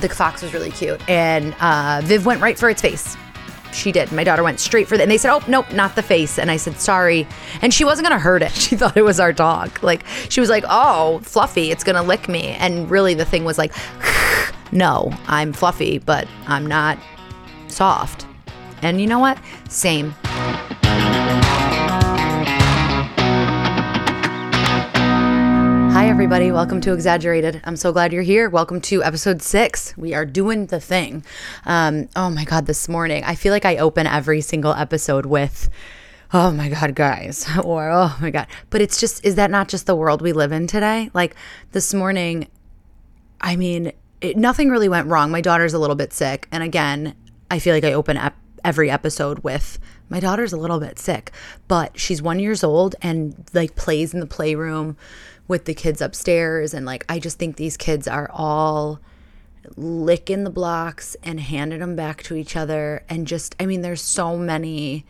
the fox was really cute, and uh, Viv went right for its face. She did. My daughter went straight for that, and they said, "Oh, nope, not the face." And I said, "Sorry," and she wasn't gonna hurt it. She thought it was our dog. Like she was like, "Oh, Fluffy, it's gonna lick me," and really the thing was like, "No, I'm Fluffy, but I'm not soft." And you know what? Same. Everybody. Welcome to Exaggerated. I'm so glad you're here. Welcome to episode six. We are doing the thing. Um, oh my God, this morning, I feel like I open every single episode with, oh my God, guys, or oh my God. But it's just, is that not just the world we live in today? Like this morning, I mean, it, nothing really went wrong. My daughter's a little bit sick. And again, I feel like I open ep- every episode with my daughter's a little bit sick, but she's one years old and like plays in the playroom with the kids upstairs. And like, I just think these kids are all licking the blocks and handing them back to each other. And just, I mean, there's so many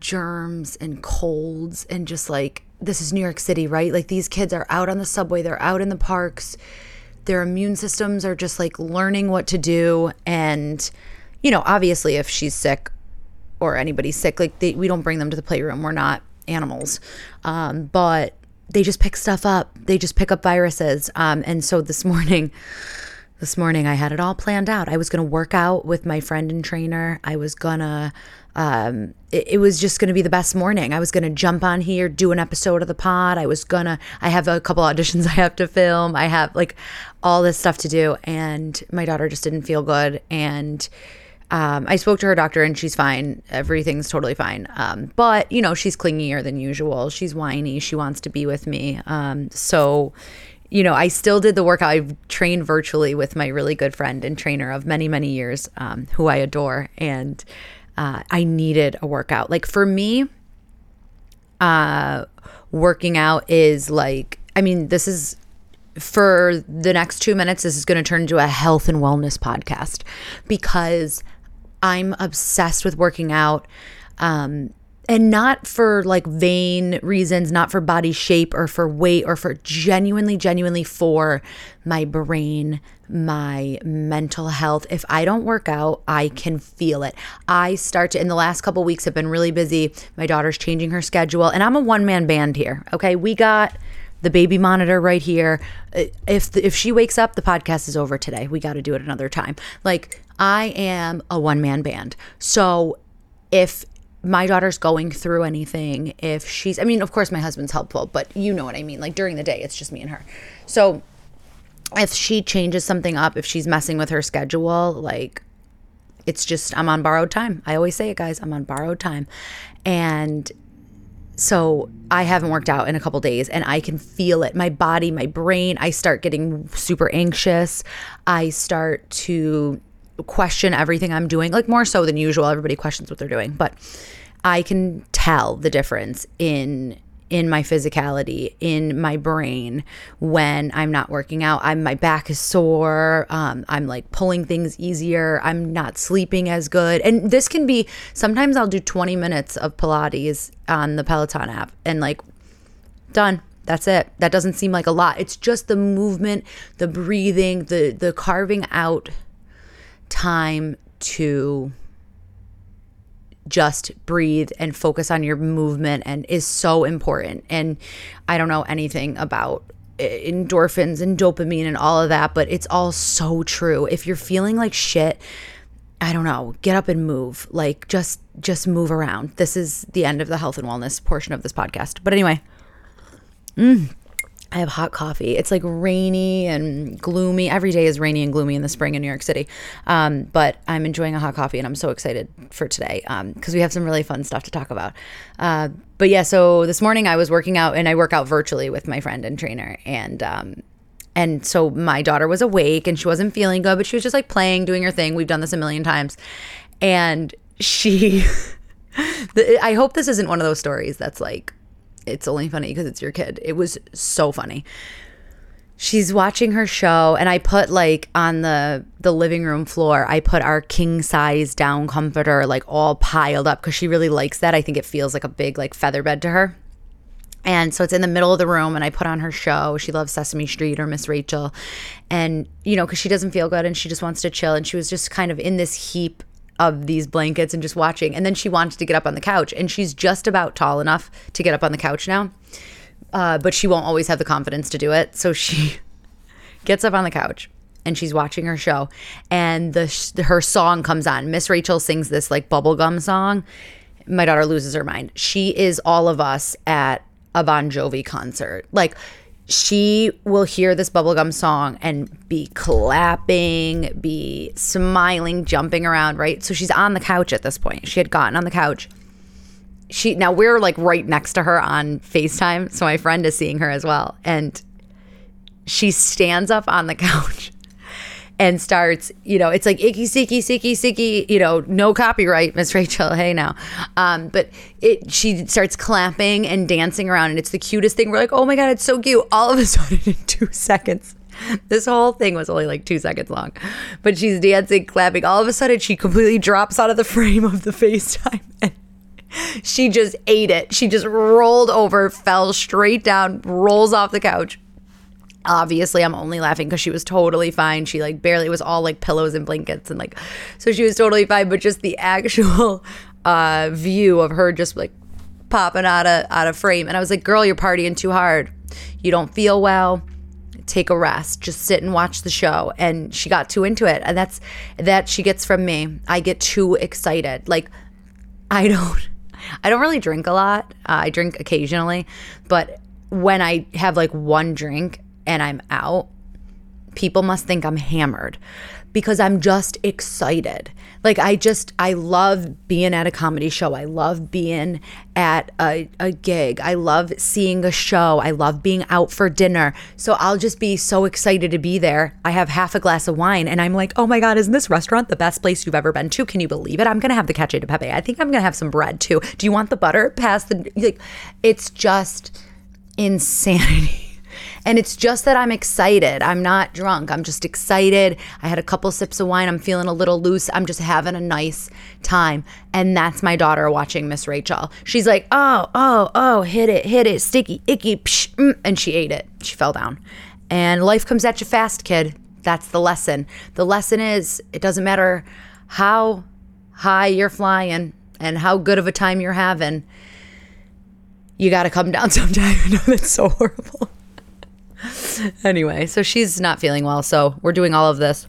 germs and colds and just like, this is New York City, right? Like, these kids are out on the subway, they're out in the parks. Their immune systems are just like learning what to do. And, you know, obviously, if she's sick or anybody's sick, like they, we don't bring them to the playroom. We're not animals. Um, but they just pick stuff up. They just pick up viruses. Um, and so this morning, this morning I had it all planned out. I was going to work out with my friend and trainer. I was going to, um, it, it, was just going to be the best morning. I was going to jump on here, do an episode of the pod. I was going to, I have a couple auditions I have to film. I have like all this stuff to do. And my daughter just didn't feel good. And, um, I spoke to her doctor and she's fine. Everything's totally fine. Um, but, you know, she's clingier than usual. She's whiny. She wants to be with me. Um, so, you know, I still did the workout. I've trained virtually with my really good friend and trainer of many, many years, um, who I adore. And uh, I needed a workout. Like for me, uh, working out is like, I mean, this is for the next two minutes, this is going to turn into a health and wellness podcast because I'm obsessed with working out. Um, and not for like vain reasons, not for body shape or for weight or for genuinely, genuinely for my brain, my mental health. If I don't work out, I can feel it. I start to, in the last couple weeks, have been really busy. My daughter's changing her schedule, and I'm a one man band here. Okay. We got the baby monitor right here. If if she wakes up, the podcast is over today. We got to do it another time. Like I am a one man band. So if my daughter's going through anything, if she's, I mean, of course, my husband's helpful, but you know what I mean. Like during the day, it's just me and her. So if she changes something up, if she's messing with her schedule, like it's just, I'm on borrowed time. I always say it, guys, I'm on borrowed time. And so I haven't worked out in a couple days and I can feel it. My body, my brain, I start getting super anxious. I start to question everything I'm doing, like more so than usual. Everybody questions what they're doing, but I can tell the difference in in my physicality, in my brain when I'm not working out. I'm my back is sore. Um, I'm like pulling things easier. I'm not sleeping as good. And this can be sometimes I'll do 20 minutes of Pilates on the Peloton app and like done. That's it. That doesn't seem like a lot. It's just the movement, the breathing, the the carving out time to just breathe and focus on your movement and is so important. And I don't know anything about endorphins and dopamine and all of that, but it's all so true. If you're feeling like shit, I don't know, get up and move. Like just just move around. This is the end of the health and wellness portion of this podcast. But anyway, mm, I have hot coffee. It's like rainy and gloomy. Every day is rainy and gloomy in the spring in New York City. Um, but I'm enjoying a hot coffee and I'm so excited for today because um, we have some really fun stuff to talk about. Uh, but yeah, so this morning I was working out and I work out virtually with my friend and trainer. And, um, and so my daughter was awake and she wasn't feeling good, but she was just like playing, doing her thing. We've done this a million times. And she, I hope this isn't one of those stories that's like, it's only funny because it's your kid. It was so funny. She's watching her show and I put like on the the living room floor, I put our king size down comforter like all piled up cuz she really likes that. I think it feels like a big like feather bed to her. And so it's in the middle of the room, and I put on her show. She loves Sesame Street or Miss Rachel. And, you know, because she doesn't feel good and she just wants to chill. And she was just kind of in this heap of these blankets and just watching. And then she wanted to get up on the couch, and she's just about tall enough to get up on the couch now. Uh, but she won't always have the confidence to do it. So she gets up on the couch and she's watching her show, and the her song comes on. Miss Rachel sings this like bubblegum song. My daughter loses her mind. She is all of us at a Bon Jovi concert. Like she will hear this bubblegum song and be clapping, be smiling, jumping around, right? So she's on the couch at this point. She had gotten on the couch. She now we're like right next to her on FaceTime, so my friend is seeing her as well. And she stands up on the couch and starts, you know, it's like icky, sicky, sicky, sicky, you know, no copyright, Miss Rachel. Hey now. Um, but it she starts clapping and dancing around and it's the cutest thing. We're like, oh my God, it's so cute. All of a sudden in two seconds. This whole thing was only like two seconds long. But she's dancing, clapping. All of a sudden she completely drops out of the frame of the FaceTime and she just ate it. She just rolled over, fell straight down, rolls off the couch obviously i'm only laughing because she was totally fine. She like barely it was all like pillows and blankets and like so she was totally fine. But just the actual uh view of her just like popping out of out of frame. And i was like girl you're partying too hard. You don't feel well. Take a rest. Just sit and watch the show. And she got too into it. And that's that she gets from me. I get too excited. Like i don't i don't really drink a lot. Uh, i drink occasionally. But when i have like one drink and I'm out, people must think I'm hammered because I'm just excited. Like I just I love being at a comedy show. I love being at a, a gig. I love seeing a show. I love being out for dinner. So I'll just be so excited to be there. I have half a glass of wine and I'm like, oh my God, isn't this restaurant the best place you've ever been to? Can you believe it? I'm gonna have the cacio de pepe. I think I'm gonna have some bread too. Do you want the butter? Pass the like it's just insanity. And it's just that I'm excited. I'm not drunk. I'm just excited. I had a couple sips of wine. I'm feeling a little loose. I'm just having a nice time. And that's my daughter watching Miss Rachel. She's like, oh, oh, oh, hit it, hit it, sticky, icky, psh, mm, and she ate it. She fell down. And life comes at you fast, kid. That's the lesson. The lesson is it doesn't matter how high you're flying and how good of a time you're having. You got to come down sometime. I know that's so horrible. anyway, so she's not feeling well. So we're doing all of this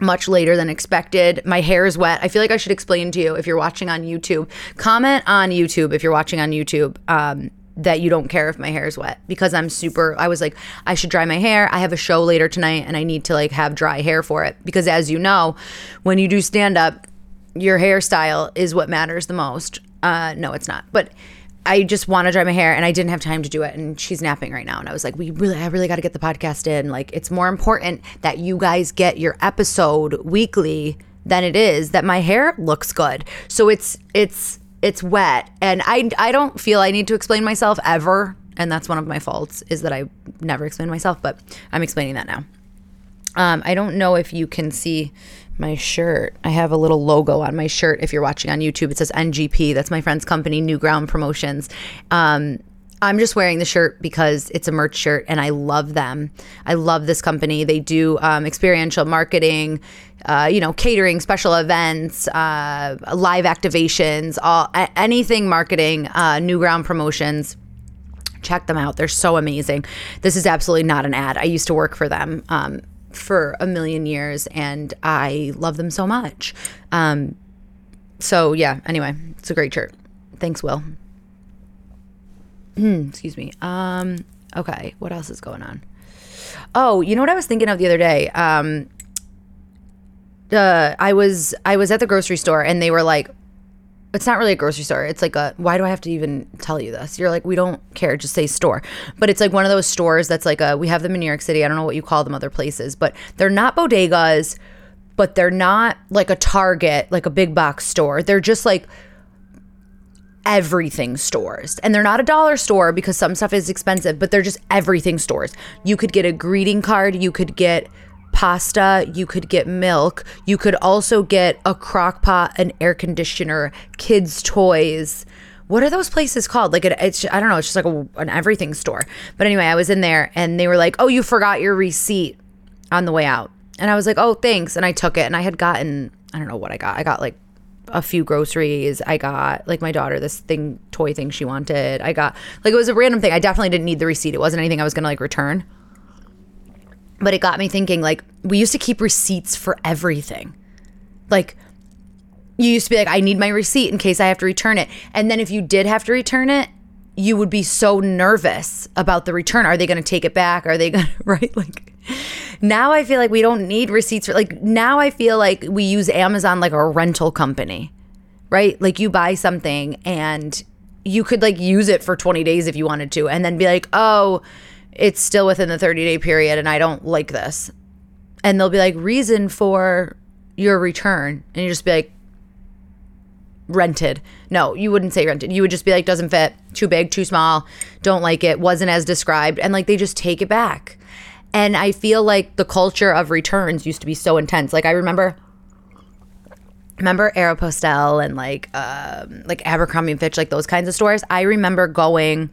much later than expected. My hair is wet. I feel like I should explain to you if you're watching on YouTube. Comment on YouTube if you're watching on YouTube. Um, that you don't care if my hair is wet because I'm super I was like I should dry my hair. I have a show later tonight and I need to like have dry hair for it because as you know, when you do stand up, your hairstyle is what matters the most. Uh no, it's not. But I just want to dry my hair and I didn't have time to do it. And she's napping right now. And I was like, we really, I really got to get the podcast in. Like, it's more important that you guys get your episode weekly than it is that my hair looks good. So it's, it's, it's wet. And I, I don't feel I need to explain myself ever. And that's one of my faults is that I never explain myself, but I'm explaining that now. Um, I don't know if you can see my shirt. I have a little logo on my shirt. If you're watching on YouTube, it says NGP. That's my friend's company, New Ground Promotions. Um, I'm just wearing the shirt because it's a merch shirt and I love them. I love this company. They do um, experiential marketing, uh, you know, catering, special events, uh, live activations, all anything marketing. Uh, New Ground Promotions. Check them out. They're so amazing. This is absolutely not an ad. I used to work for them. Um, for a million years and I love them so much. Um, so yeah, anyway, it's a great shirt. Thanks, Will. Excuse me. Um, okay, what else is going on? Oh, you know what I was thinking of the other day? Um, uh, I was I was at the grocery store and they were like, it's not really a grocery store. It's like a why do I have to even tell you this? You're like, we don't care, just say store. But it's like one of those stores that's like a we have them in New York City. I don't know what you call them other places, but they're not bodegas, but they're not like a Target, like a big box store. They're just like everything stores. And they're not a dollar store because some stuff is expensive, but they're just everything stores. You could get a greeting card, you could get pasta, you could get milk, you could also get a crock pot, an air conditioner, kids' toys, what are those places called? Like it, it's I don't know. It's just like a, an everything store. But anyway, I was in there and they were like, "Oh, you forgot your receipt on the way out," and I was like, "Oh, thanks," and I took it and I had gotten I don't know what I got. I got like a few groceries. I got like my daughter this thing toy thing she wanted. I got like it was a random thing. I definitely didn't need the receipt. It wasn't anything I was gonna like return. But it got me thinking like we used to keep receipts for everything. Like you used to be like, I need my receipt in case I have to return it. And then if you did have to return it, you would be so nervous about the return. Are they going to take it back? Are they going to, right? Like now I feel like we don't need receipts for, like, now I feel like we use Amazon like a rental company, right? Like you buy something and you could like use it for 20 days if you wanted to and then be like, oh, it's still within the 30 day period and I don't like this. And they'll be like, reason for your return. And you just be like, rented. No, you wouldn't say rented. You would just be like, doesn't fit, too big, too small, don't like it, wasn't as described. And like they just take it back. And I feel like the culture of returns used to be so intense. Like I remember remember Aeropostale and like um like Abercrombie and Fitch, like those kinds of stores. I remember going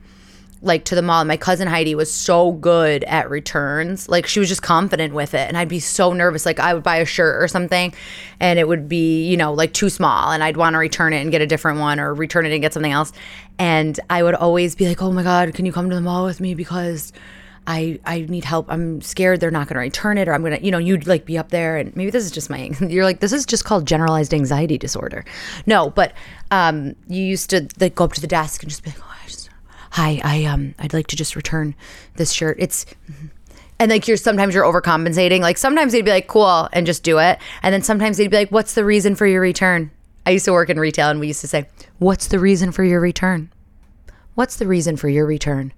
like to the mall. My cousin Heidi was so good at returns. Like she was just confident with it. And I'd be so nervous. Like I would buy a shirt or something and it would be, you know, like too small and I'd want to return it and get a different one or return it and get something else. And I would always be like, "Oh my god, can you come to the mall with me because I I need help. I'm scared they're not going to return it or I'm going to, you know, you'd like be up there and maybe this is just my you're like this is just called generalized anxiety disorder. No, but um you used to like go up to the desk and just be like, "Oh, I just hi, I um I'd like to just return this shirt. It's and like you're sometimes you're overcompensating. Like sometimes they'd be like, cool, and just do it. And then sometimes they'd be like, what's the reason for your return? I used to work in retail and we used to say, what's the reason for your return? What's the reason for your return?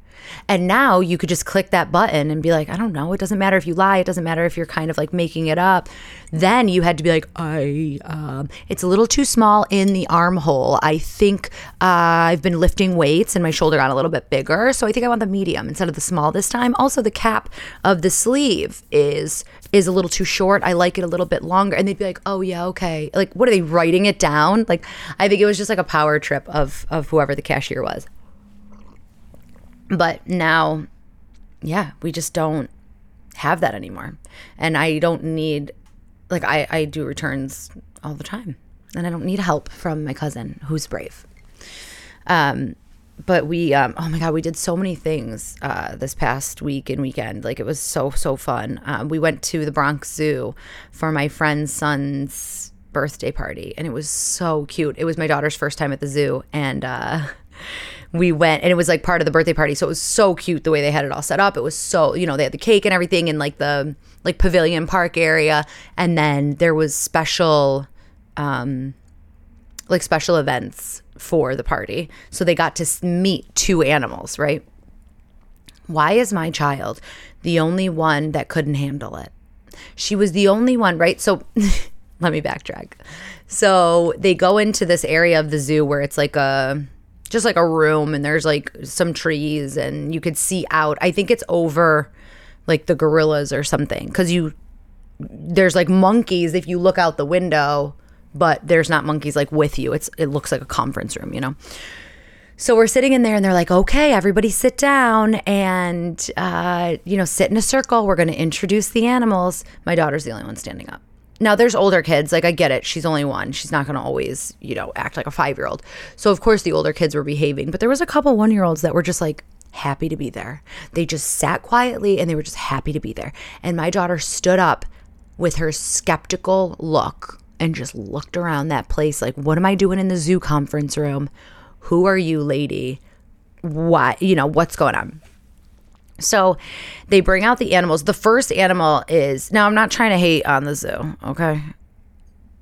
And now you could just click that button and be like, I don't know. It doesn't matter if you lie. It doesn't matter if you're kind of like making it up. Then you had to be like, I, um, it's a little too small in the armhole. I think uh, I've been lifting weights and my shoulder got a little bit bigger. So I think I want the medium instead of the small this time. Also, the cap of the sleeve is is a little too short. I like it a little bit longer. And they'd be like, oh, yeah, okay. Like, what are they writing it down? Like, I think it was just like a power trip of, of whoever the cashier was. But now, yeah, we just don't have that anymore. And I don't need, like, I, I do returns all the time. And I don't need help from my cousin who's brave. Um, but we, um, oh my God, we did so many things uh, this past week and weekend. Like, it was so, so fun. Um, we went to the Bronx Zoo for my friend's son's birthday party, and it was so cute. It was my daughter's first time at the zoo. And, uh, we went and it was like part of the birthday party. So it was so cute the way they had it all set up. It was so you know they had the cake and everything in like the like pavilion park area. And then there was special um like special events for the party. So they got to meet two animals right? Why is my child the only one that couldn't handle it? She was the only one right? So let me backtrack. So they go into this area of the zoo where it's like a just like a room and there's like some trees and you could see out. I think it's over like the gorillas or something because you there's like monkeys if you look out the window, but there's not monkeys like with you. It's it looks like a conference room, you know. So we're sitting in there and they're like, okay, everybody sit down and, uh, you know, sit in a circle. We're going to introduce the animals. My daughter's the only one standing up. Now there's older kids, like I get it. She's only one. She's not going to always, you know, act like a 5-year-old. So of course the older kids were behaving, but there was a couple 1-year-olds that were just like happy to be there. They just sat quietly and they were just happy to be there. And my daughter stood up with her skeptical look and just looked around that place like what am I doing in the zoo conference room? Who are you, lady? What, you know, what's going on? So they bring out the animals. The first animal is now I'm not trying to hate on the zoo, okay?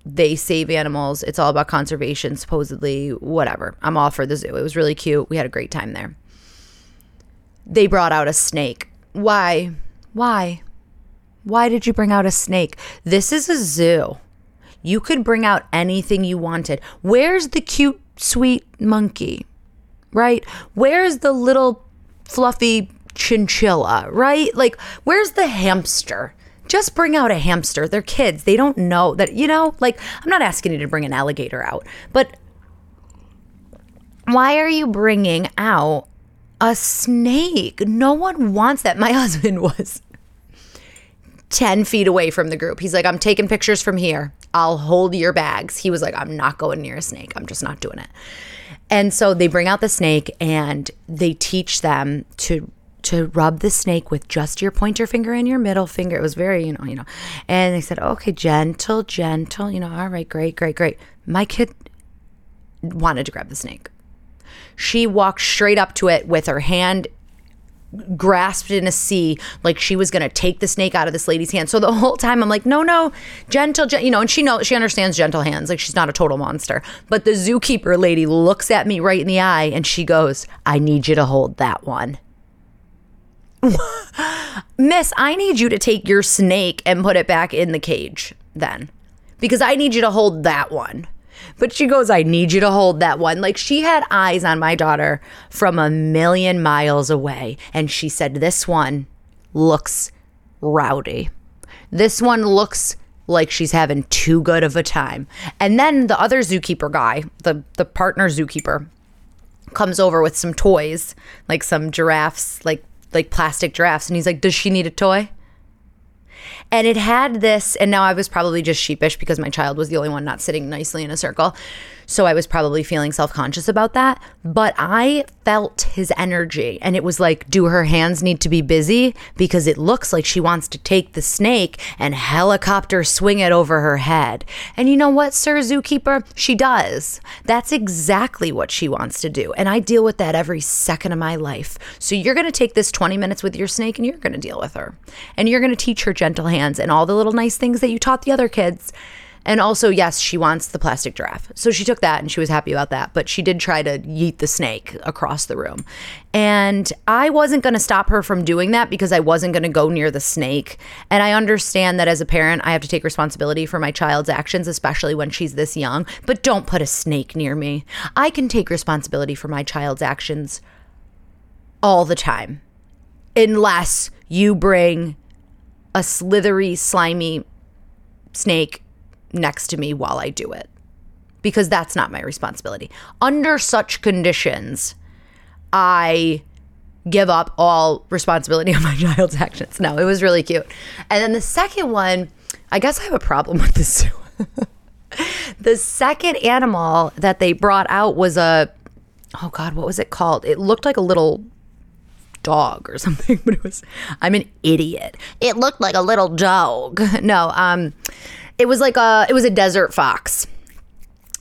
They save animals. It's all about conservation, supposedly, whatever. I'm all for the zoo. It was really cute. We had a great time there. They brought out a snake. Why? Why? Why did you bring out a snake? This is a zoo. You could bring out anything you wanted. Where's the cute, sweet monkey? Right? Where's the little fluffy chinchilla, right? Like, where's the hamster? Just bring out a hamster. They're kids. They don't know that, you know, like, I'm not asking you to bring an alligator out, but Why are you bringing out a snake? No one wants that. My husband was 10 feet away from the group. He's like, I'm taking pictures from here. I'll hold your bags. He was like, I'm not going near a snake. I'm just not doing it. And so they bring out the snake and they teach them to to rub the snake with just your pointer finger and your middle finger. It was very, you know, you know. And they said, "Okay, gentle, gentle, you know, all right, great, great, great." My kid wanted to grab the snake. She walked straight up to it with her hand grasped in a C, like she was gonna take the snake out of this lady's hand. So the whole time I'm like, no, no, gentle, gen-, you know, and she knows she understands gentle hands, like she's not a total monster. But the zookeeper lady looks at me right in the eye and she goes, I need you to hold that one. Miss, I need you to take your snake and put it back in the cage then. Because I need you to hold that one. But she goes, I need you to hold that one. Like she had eyes on my daughter from a million miles away. And she said, This one looks rowdy. This one looks like she's having too good of a time. And then the other zookeeper guy, the, the partner zookeeper, comes over with some toys, like some giraffes, like like plastic giraffes. And he's like, Does she need a toy? And it had this, and now I was probably just sheepish because my child was the only one not sitting nicely in a circle. So I was probably feeling self conscious about that. But I felt his energy, and it was like, do her hands need to be busy? Because it looks like she wants to take the snake and helicopter swing it over her head. And you know what, Sir Zookeeper? She does. That's exactly what she wants to do. And I deal with that every second of my life. So you're going to take this 20 minutes with your snake and you're going to deal with her. And you're going to teach her gentle hands and all the little nice things that you taught the other kids. And also, yes, she wants the plastic giraffe. So she took that and she was happy about that. But she did try to yeet the snake across the room. And I wasn't going to stop her from doing that because I wasn't going to go near the snake. And I understand that as a parent, I have to take responsibility for my child's actions, especially when she's this young. But don't put a snake near me. I can take responsibility for my child's actions all the time, unless you bring a slithery, slimy snake next to me while I do it because that's not my responsibility. Under such conditions, I give up all responsibility of my child's actions. No, it was really cute. And then the second one, I guess I have a problem with this the second animal that they brought out was a oh god, what was it called? It looked like a little dog or something, but it was I'm an idiot. It looked like a little dog. No, um it was like a it was a desert fox.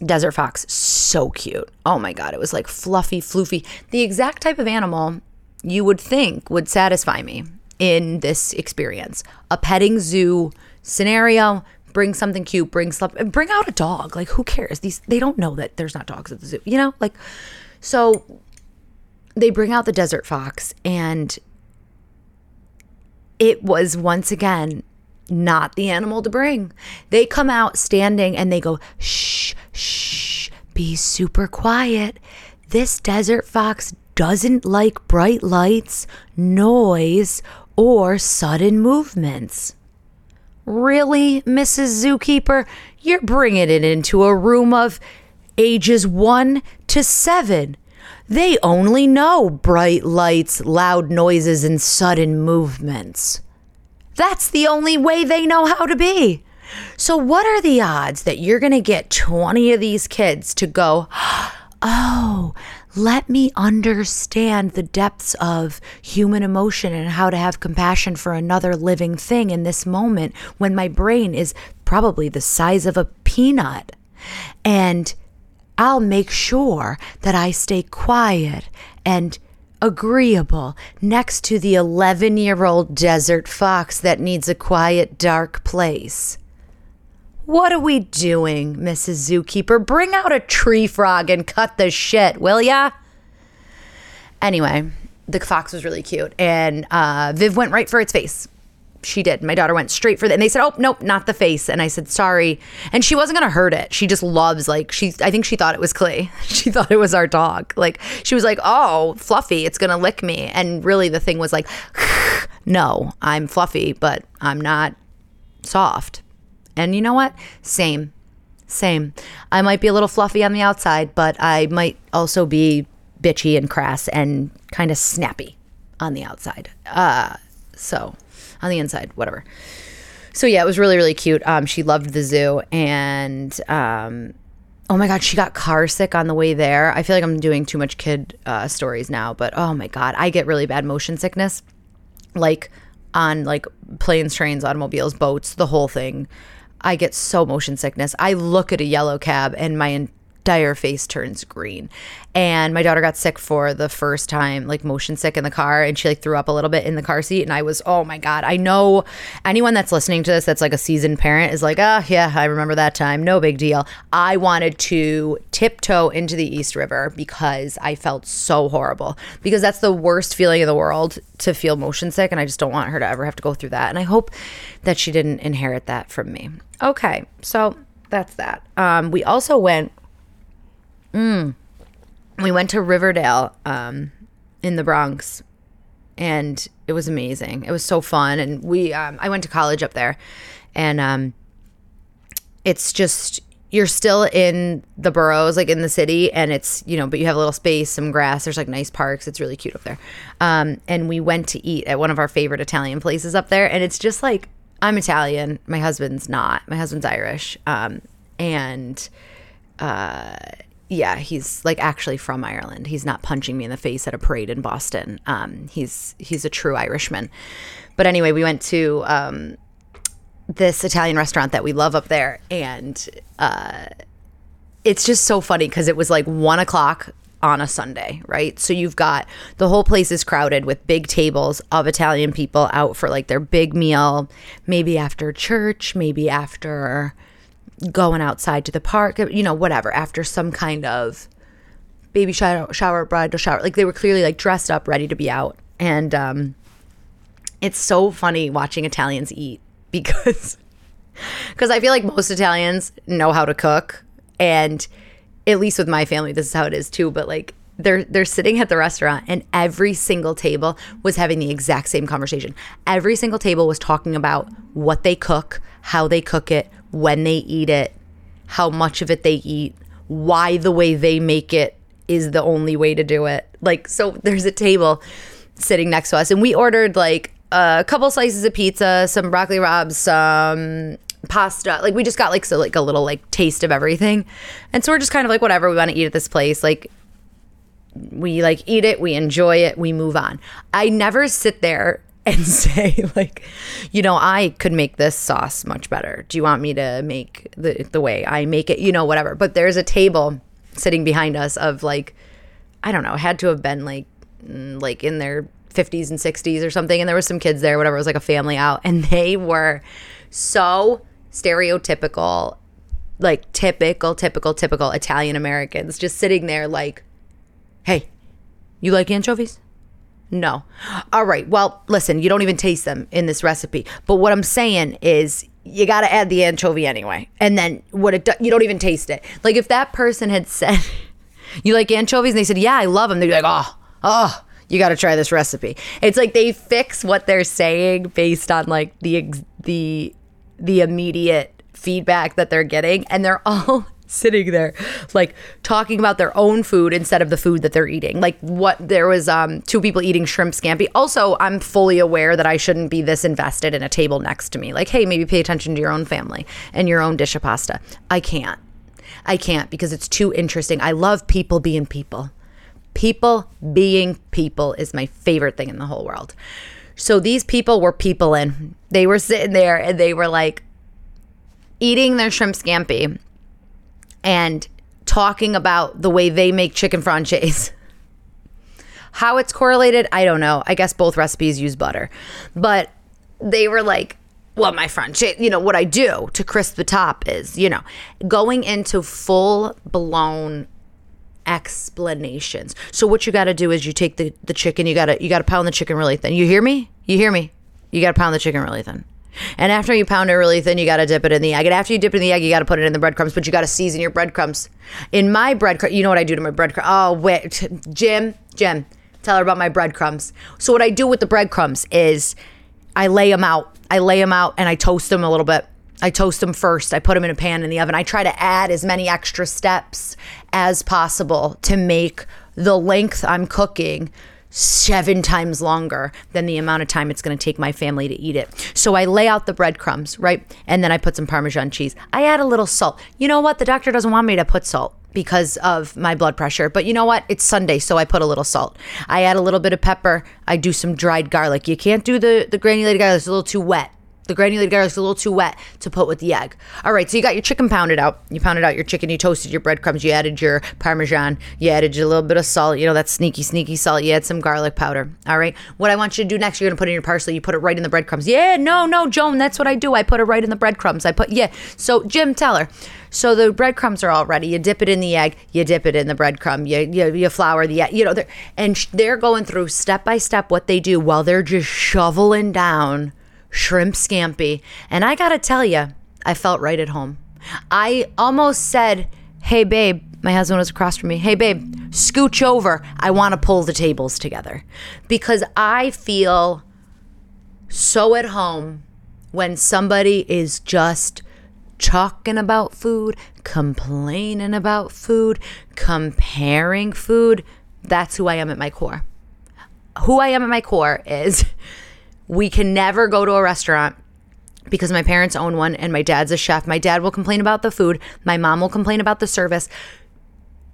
Desert fox, so cute. Oh my god, it was like fluffy, floofy. The exact type of animal you would think would satisfy me in this experience. A petting zoo scenario, bring something cute, bring stuff, bring out a dog. Like who cares? These they don't know that there's not dogs at the zoo, you know? Like so they bring out the desert fox and it was once again not the animal to bring. They come out standing and they go, shh, shh, be super quiet. This desert fox doesn't like bright lights, noise, or sudden movements. Really, Mrs. Zookeeper? You're bringing it into a room of ages one to seven. They only know bright lights, loud noises, and sudden movements. That's the only way they know how to be. So, what are the odds that you're going to get 20 of these kids to go, oh, let me understand the depths of human emotion and how to have compassion for another living thing in this moment when my brain is probably the size of a peanut? And I'll make sure that I stay quiet and agreeable next to the 11 year old desert fox that needs a quiet, dark place. What are we doing, Mrs. Zookeeper? Bring out a tree frog and cut the shit, will ya? Anyway, the fox was really cute, and uh, Viv went right for its face she did. My daughter went straight for that. And they said, Oh, nope, not the face. And I said, Sorry. And she wasn't going to hurt it. She just loves, like, she, I think she thought it was Clay. She thought it was our dog. Like, she was like, Oh, Fluffy, it's going to lick me. And really the thing was like, No, I'm fluffy, but I'm not soft. And you know what? Same. Same. I might be a little fluffy on the outside, but I might also be bitchy and crass and kind of snappy on the outside. Uh, so on the inside, whatever. So yeah, it was really really cute. Um, she loved the zoo, and um, oh my god, she got car sick on the way there. I feel like I'm doing too much kid uh, stories now, but oh my god, I get really bad motion sickness, like on like planes, trains, automobiles, boats, the whole thing. I get so motion sickness. I look at a yellow cab and my entire face turns green. And my daughter got sick for the first time, like motion sick in the car, and she like threw up a little bit in the car seat. And I was, oh my God. I know anyone that's listening to this that's like a seasoned parent is like, ah, oh, yeah, I remember that time. No big deal. I wanted to tiptoe into the East River because I felt so horrible. Because that's the worst feeling in the world to feel motion sick. And I just don't want her to ever have to go through that. And I hope that she didn't inherit that from me. Okay. So that's that. Um, we also went Mm. We went to Riverdale um, in the Bronx, and it was amazing. It was so fun, and we um, I went to college up there, and um, it's just you're still in the boroughs, like in the city, and it's you know, but you have a little space, some grass. There's like nice parks. It's really cute up there. Um, and we went to eat at one of our favorite Italian places up there, and it's just like I'm Italian. My husband's not. My husband's Irish. Um, and uh yeah, he's like actually from Ireland. He's not punching me in the face at a parade in Boston. Um, he's he's a true Irishman. But anyway, we went to um, this Italian restaurant that we love up there, and uh, it's just so funny because it was like one o'clock on a Sunday, right? So you've got the whole place is crowded with big tables of Italian people out for like their big meal, maybe after church, maybe after going outside to the park, you know, whatever, after some kind of baby shower, shower bridal shower. Like they were clearly like dressed up, ready to be out. And um, it's so funny watching Italians eat because because I feel like most Italians know how to cook, and at least with my family, this is how it is too. But like they're they're sitting at the restaurant and every single table was having the exact same conversation. Every single table was talking about what they cook, how they cook it, when they eat it, how much of it they eat, why the way they make it is the only way to do it. Like, so there's a table sitting next to us, and we ordered like a couple slices of pizza, some broccoli rabe, some pasta. Like, we just got like so like a little like taste of everything, and so we're just kind of like whatever we want to eat at this place. Like, we like eat it, we enjoy it, we move on. I never sit there and say like you know i could make this sauce much better. Do you want me to make the the way i make it? You know whatever. But there's a table sitting behind us of like i don't know had to have been like mm, like in their 50s and 60s or something and there was some kids there whatever. It was like a family out and they were so stereotypical like typical typical typical italian americans just sitting there like hey you like anchovies no. All right. Well, listen, you don't even taste them in this recipe. But what I'm saying is you got to add the anchovy anyway. And then what it do- you don't even taste it. Like if that person had said, "You like anchovies?" and they said, "Yeah, I love them." They'd be like, "Oh, oh, you got to try this recipe." It's like they fix what they're saying based on like the the the immediate feedback that they're getting and they're all sitting there like talking about their own food instead of the food that they're eating. Like what there was um two people eating shrimp scampi. Also i'm fully aware that i shouldn't be this invested in a table next to me. Like hey maybe pay attention to your own family and your own dish of pasta. I can't. I can't because it's too interesting. I love people being people. People being people is my favorite thing in the whole world. So these people were people in. They were sitting there and they were like eating their shrimp scampi and talking about the way they make chicken francese. How it's correlated, I don't know. I guess both recipes use butter. But they were like, well, my francese, you know, what I do to crisp the top is, you know, going into full blown explanations. So what you got to do is you take the, the chicken, you got to you got to pound the chicken really thin. You hear me? You hear me? You got to pound the chicken really thin. And after you pound it really thin, you got to dip it in the egg. And after you dip it in the egg, you got to put it in the breadcrumbs, but you got to season your breadcrumbs. In my breadcrumbs, you know what I do to my breadcrumbs? Oh, wait, Jim, Jim, tell her about my breadcrumbs. So what I do with the breadcrumbs is I lay them out. I lay them out and I toast them a little bit. I toast them first. I put them in a pan in the oven. I try to add as many extra steps as possible to make the length I'm cooking seven times longer than the amount of time it's going to take my family to eat it. So I lay out the breadcrumbs, right? And then I put some Parmesan cheese. I add a little salt. You know what? The doctor doesn't want me to put salt because of my blood pressure. But you know what? It's Sunday, so I put a little salt. I add a little bit of pepper. I do some dried garlic. You can't do the, the granulated garlic, it's a little too wet. The granulated garlic is a little too wet to put with the egg. All right, so you got your chicken pounded out. You pounded out your chicken. You toasted your breadcrumbs. You added your parmesan. You added a little bit of salt. You know that sneaky, sneaky salt. You add some garlic powder. All right. What I want you to do next, you're gonna put in your parsley. You put it right in the breadcrumbs. Yeah, no, no, Joan, that's what I do. I put it right in the breadcrumbs. I put yeah. So Jim, tell her. So the breadcrumbs are all ready. You dip it in the egg. You dip it in the breadcrumb. You you, you flour the egg. You know, they're, and they're going through step by step what they do while they're just shoveling down shrimp scampi. And I gotta tell you, I felt right at home. I almost said, Hey, babe, my husband was across from me. Hey, babe, scooch over. I wanna pull the tables together. Because I feel so at home when somebody is just talking about food, complaining about food, comparing food. That's who I am at my core. Who I am at my core is we can never go to a restaurant because my parents own one and my dad's a chef. My dad will complain about the food, my mom will complain about the service.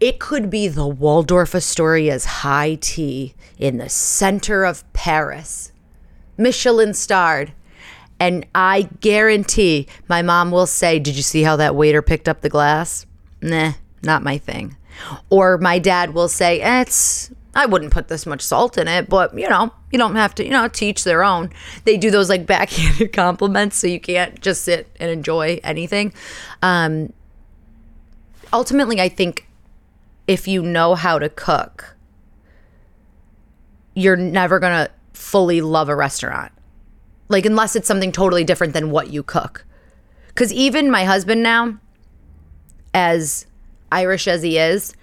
It could be the Waldorf Astoria's high tea in the center of Paris, Michelin starred. And I guarantee my mom will say, Did you see how that waiter picked up the glass? Nah, not my thing. Or my dad will say, eh, It's I wouldn't put this much salt in it, but you know, you don't have to, you know, teach their own. They do those like backhanded compliments, so you can't just sit and enjoy anything. Um, ultimately, I think if you know how to cook, you're never gonna fully love a restaurant. Like, unless it's something totally different than what you cook. Because even my husband now, as Irish as he is,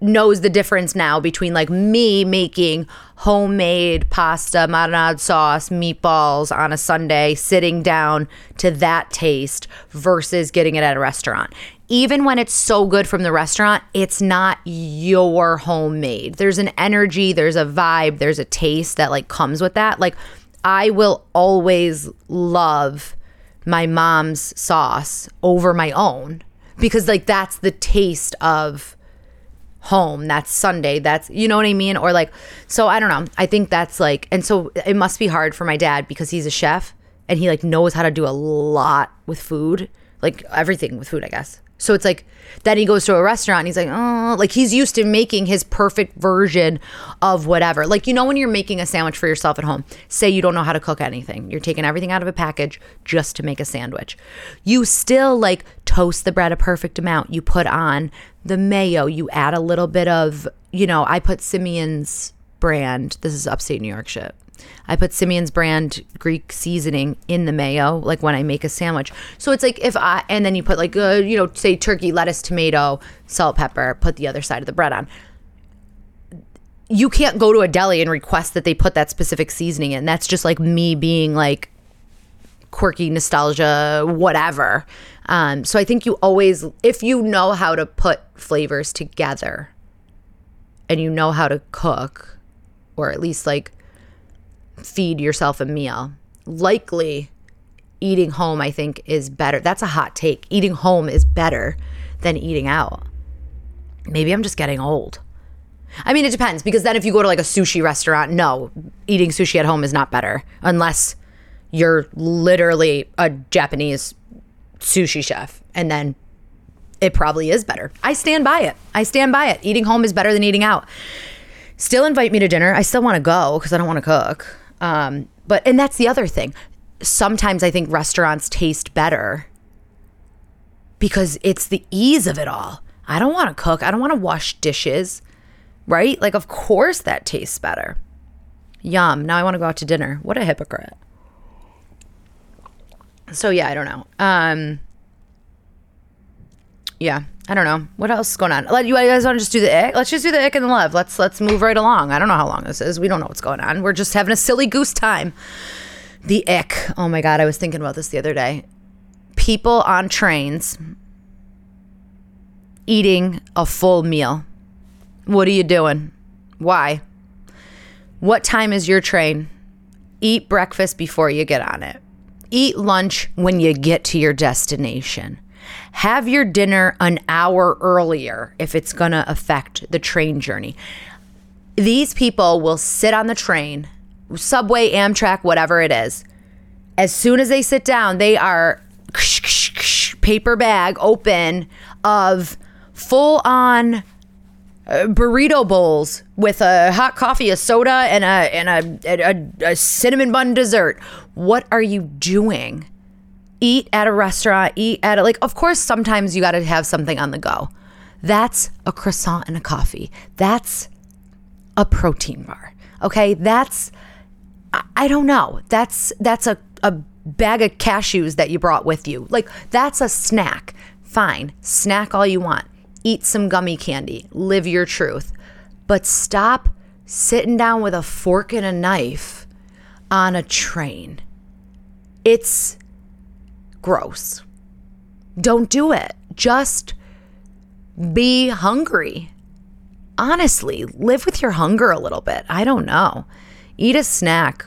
knows the difference now between like me making homemade pasta, marinade sauce, meatballs on a Sunday, sitting down to that taste versus getting it at a restaurant. Even when it's so good from the restaurant, it's not your homemade. There's an energy, there's a vibe, there's a taste that like comes with that. Like I will always love my mom's sauce over my own because like that's the taste of home that's sunday that's you know what i mean or like so i don't know i think that's like and so it must be hard for my dad because he's a chef and he like knows how to do a lot with food like everything with food i guess so it's like then he goes to a restaurant and he's like, oh, like he's used to making his perfect version of whatever. Like, you know, when you're making a sandwich for yourself at home, say you don't know how to cook anything, you're taking everything out of a package just to make a sandwich. You still like toast the bread a perfect amount. You put on the mayo, you add a little bit of, you know, I put Simeon's brand, this is upstate New York shit I put Simeon's brand Greek seasoning in the mayo, like when I make a sandwich. So it's like if I, and then you put like, uh, you know, say turkey, lettuce, tomato, salt, pepper, put the other side of the bread on. You can't go to a deli and request that they put that specific seasoning in. That's just like me being like quirky nostalgia, whatever. Um, so I think you always, if you know how to put flavors together and you know how to cook, or at least like feed yourself a meal. Likely eating home, I think, is better. That's a hot take. Eating home is better than eating out. Maybe I'm just getting old. I mean, it depends because then if you go to like a sushi restaurant, no, eating sushi at home is not better unless you're literally a Japanese sushi chef and then it probably is better. I stand by it. I stand by it. Eating home is better than eating out. Still invite me to dinner. I still want to go because I don't want to cook. Um, but and that's the other thing. Sometimes I think restaurants taste better because it's the ease of it all. I don't want to cook. I don't want to wash dishes. Right? Like of course that tastes better. Yum. Now I want to go out to dinner. What a hypocrite. So yeah, I don't know. Um yeah, I don't know what else is going on. Let you guys want to just do the ick? Let's just do the ick and the love. Let's let's move right along. I don't know how long this is. We don't know what's going on. We're just having a silly goose time. The ick. Oh my god, I was thinking about this the other day. people on trains eating a full meal. What are you doing? Why? What time is your train? Eat breakfast before you get on it. Eat lunch when you get to your destination. Have your dinner an hour earlier if it's going to affect the train journey. These people will sit on the train, subway, Amtrak, whatever it is. As soon as they sit down, they are paper bag open of full on uh, burrito bowls with a hot coffee, a soda, and a and a, a, a cinnamon bun dessert. What are you doing? Eat at a restaurant. Eat at a like. Of course, sometimes you got to have something on the go. That's a croissant and a coffee. That's a protein bar. Okay, that's I, I don't know. That's that's a a bag of cashews that you brought with you. Like that's a snack. Fine, snack all you want eat some gummy candy, live your truth. But stop sitting down with a fork and a knife on a train. It's gross. Don't do it. Just be hungry. Honestly, live with your hunger a little bit. I don't know. Eat a snack.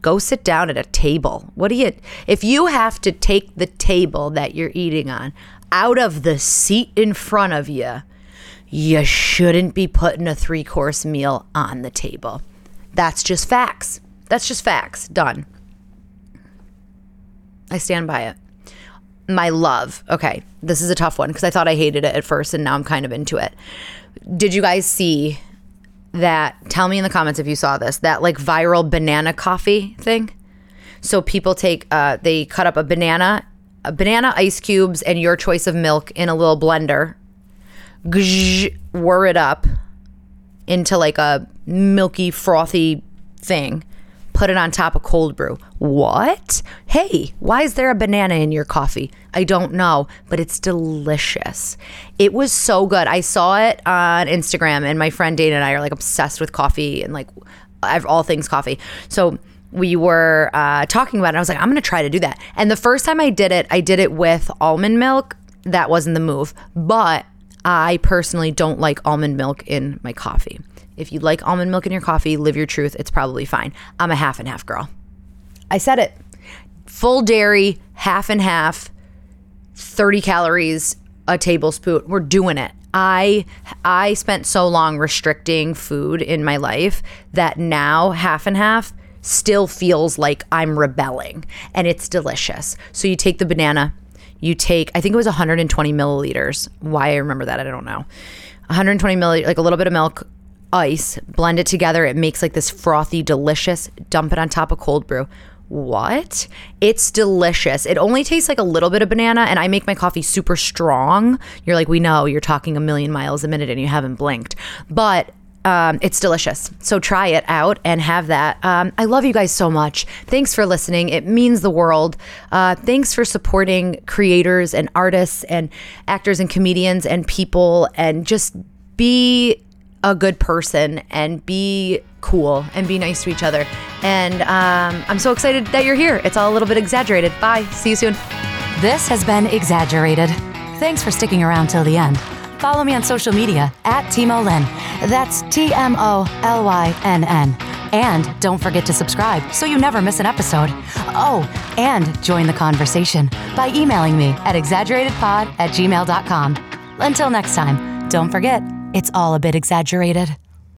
Go sit down at a table. What do you, if you have to take the table that you're eating on out of the seat in front of you, you shouldn't be putting a three course meal on the table. That's just facts. That's just facts. Done. I stand by it. My love. Okay, this is a tough one because I thought I hated it at first and now I'm kind of into it. Did you guys see that? Tell me in the comments if you saw this that like viral banana coffee thing. So people take, uh, they cut up a banana banana ice cubes and your choice of milk in a little blender. Gzh, whir it up into like a milky, frothy thing. Put it on top of cold brew. What? Hey, why is there a banana in your coffee? I don't know, but it's delicious. It was so good. I saw it on Instagram, and my friend Dana and I are like obsessed with coffee and like all things coffee. So we were uh, talking about it. I was like, I'm going to try to do that. And the first time I did it, I did it with almond milk. That wasn't the move. But I personally don't like almond milk in my coffee. If you like almond milk in your coffee, live your truth. It's probably fine. I'm a half and half girl. I said it. Full dairy, half and half, 30 calories a tablespoon. We're doing it. I I spent so long restricting food in my life that now half and half still feels like I'm rebelling and it's delicious. So you take the banana, you take, I think it was 120 milliliters. Why I remember that, I don't know. 120 milliliters, like a little bit of milk, ice, blend it together. It makes like this frothy, delicious, dump it on top of cold brew. What? It's delicious. It only tastes like a little bit of banana, and I make my coffee super strong. You're like, we know you're talking a million miles a minute and you haven't blinked. But um, it's delicious. So try it out and have that. Um, I love you guys so much. Thanks for listening. It means the world. Uh, thanks for supporting creators and artists and actors and comedians and people and just be a good person and be cool and be nice to each other. And um, I'm so excited that you're here. It's all a little bit exaggerated. Bye. See you soon. This has been Exaggerated. Thanks for sticking around till the end follow me on social media at Timo Lynn. That's T M O L Y N N. And don't forget to subscribe so you never miss an episode. Oh, and join the conversation by emailing me at exaggeratedpod at gmail.com. Until next time, don't forget, it's all a bit exaggerated.